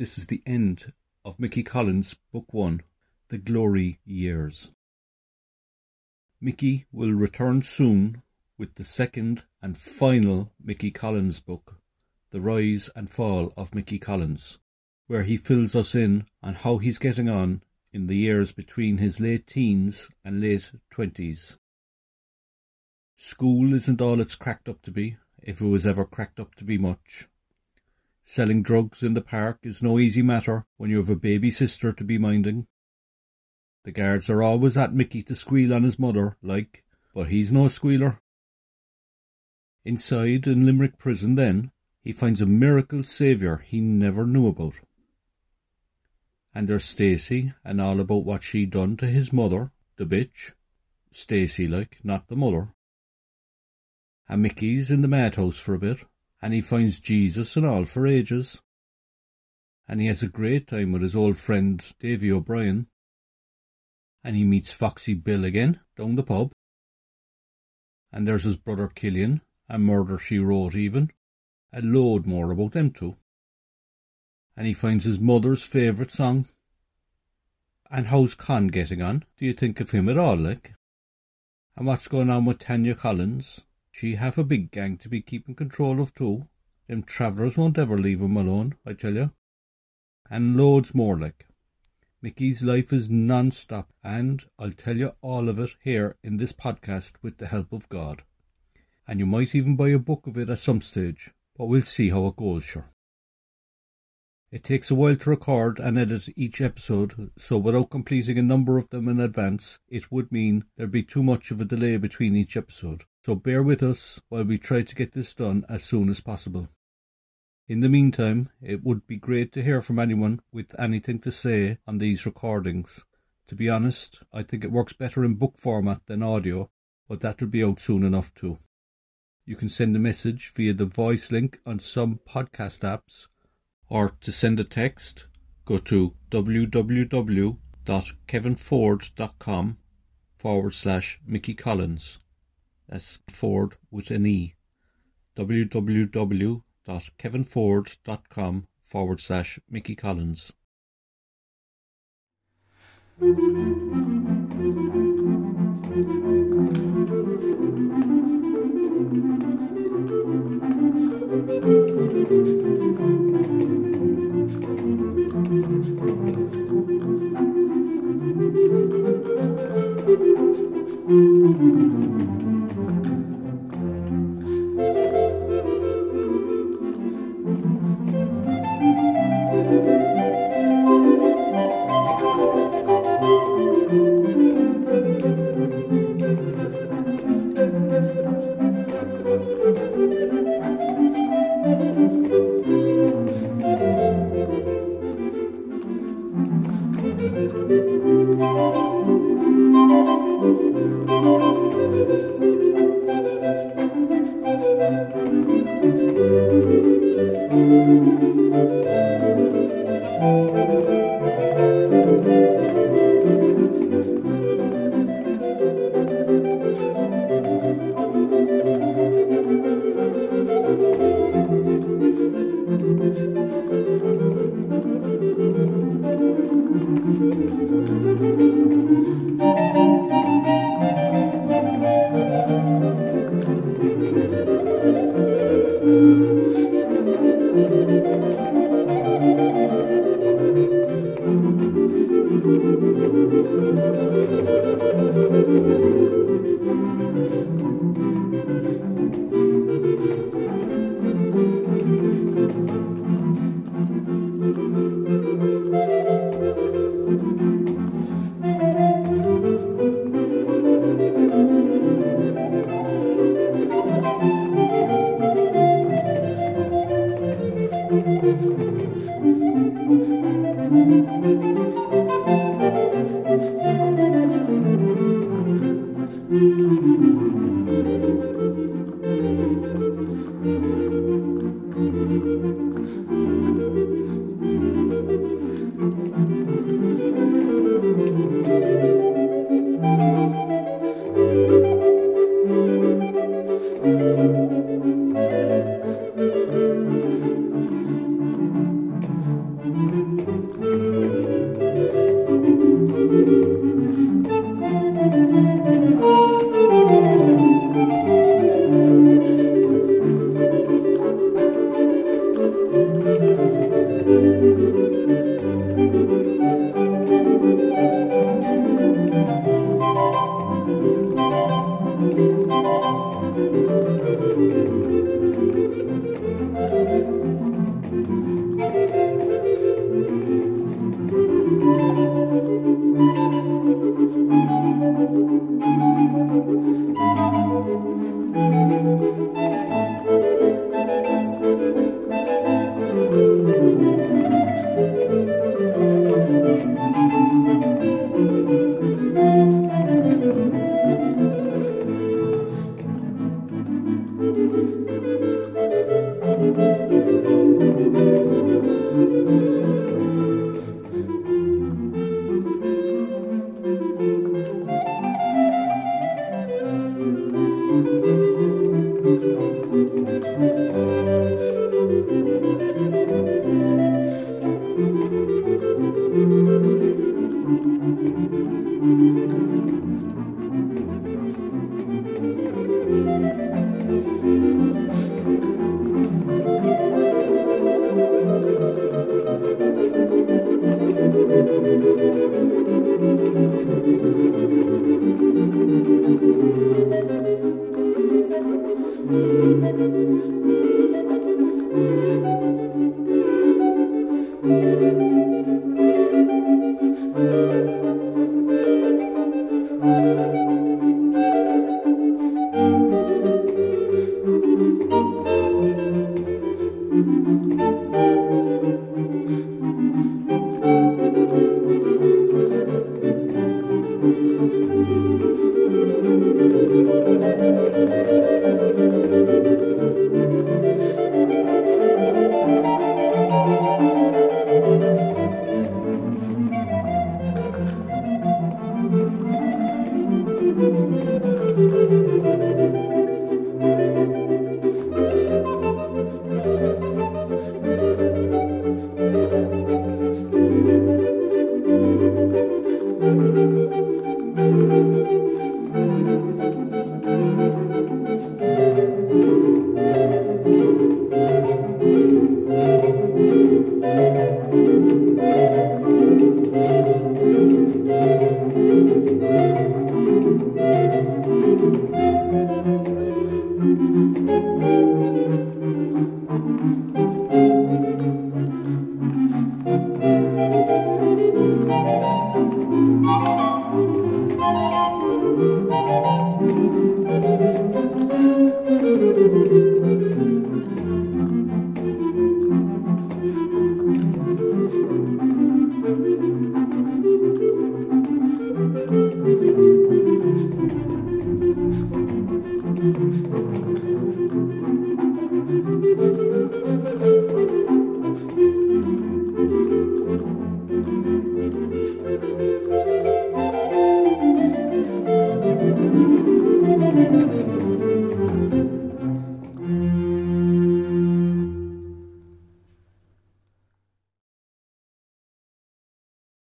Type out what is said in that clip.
This is the end of Mickey Collins' Book One, The Glory Years. Mickey will return soon with the second and final Mickey Collins book, The Rise and Fall of Mickey Collins, where he fills us in on how he's getting on in the years between his late teens and late twenties. School isn't all it's cracked up to be, if it was ever cracked up to be much. Selling drugs in the park is no easy matter when you have a baby sister to be minding. The guards are always at Mickey to squeal on his mother, like, but he's no squealer. Inside in Limerick prison, then, he finds a miracle saviour he never knew about. And there's Stacy, and all about what she done to his mother, the bitch. Stacy, like, not the mother. And Mickey's in the madhouse for a bit, and he finds Jesus and all for ages. And he has a great time with his old friend Davy O'Brien. And he meets Foxy Bill again down the pub. And there's his brother Killian, and Murder She Wrote even, a load more about them too. And he finds his mother's favourite song. And how's Con getting on? Do you think of him at all, like? And what's going on with Tanya Collins? She have a big gang to be keeping control of too. Them travellers won't ever leave him alone, I tell you. And loads more like. Mickey's life is non-stop, and I'll tell you all of it here in this podcast with the help of God. And you might even buy a book of it at some stage, but we'll see how it goes, sure. It takes a while to record and edit each episode, so without completing a number of them in advance, it would mean there'd be too much of a delay between each episode. So bear with us while we try to get this done as soon as possible. In the meantime, it would be great to hear from anyone with anything to say on these recordings. To be honest, I think it works better in book format than audio, but that'll be out soon enough too. You can send a message via the voice link on some podcast apps or to send a text, go to www.kevinforde.com forward slash Mickey Collins as Ford with an E. www.kevinforde.com forward slash Mickey Collins. Thank you.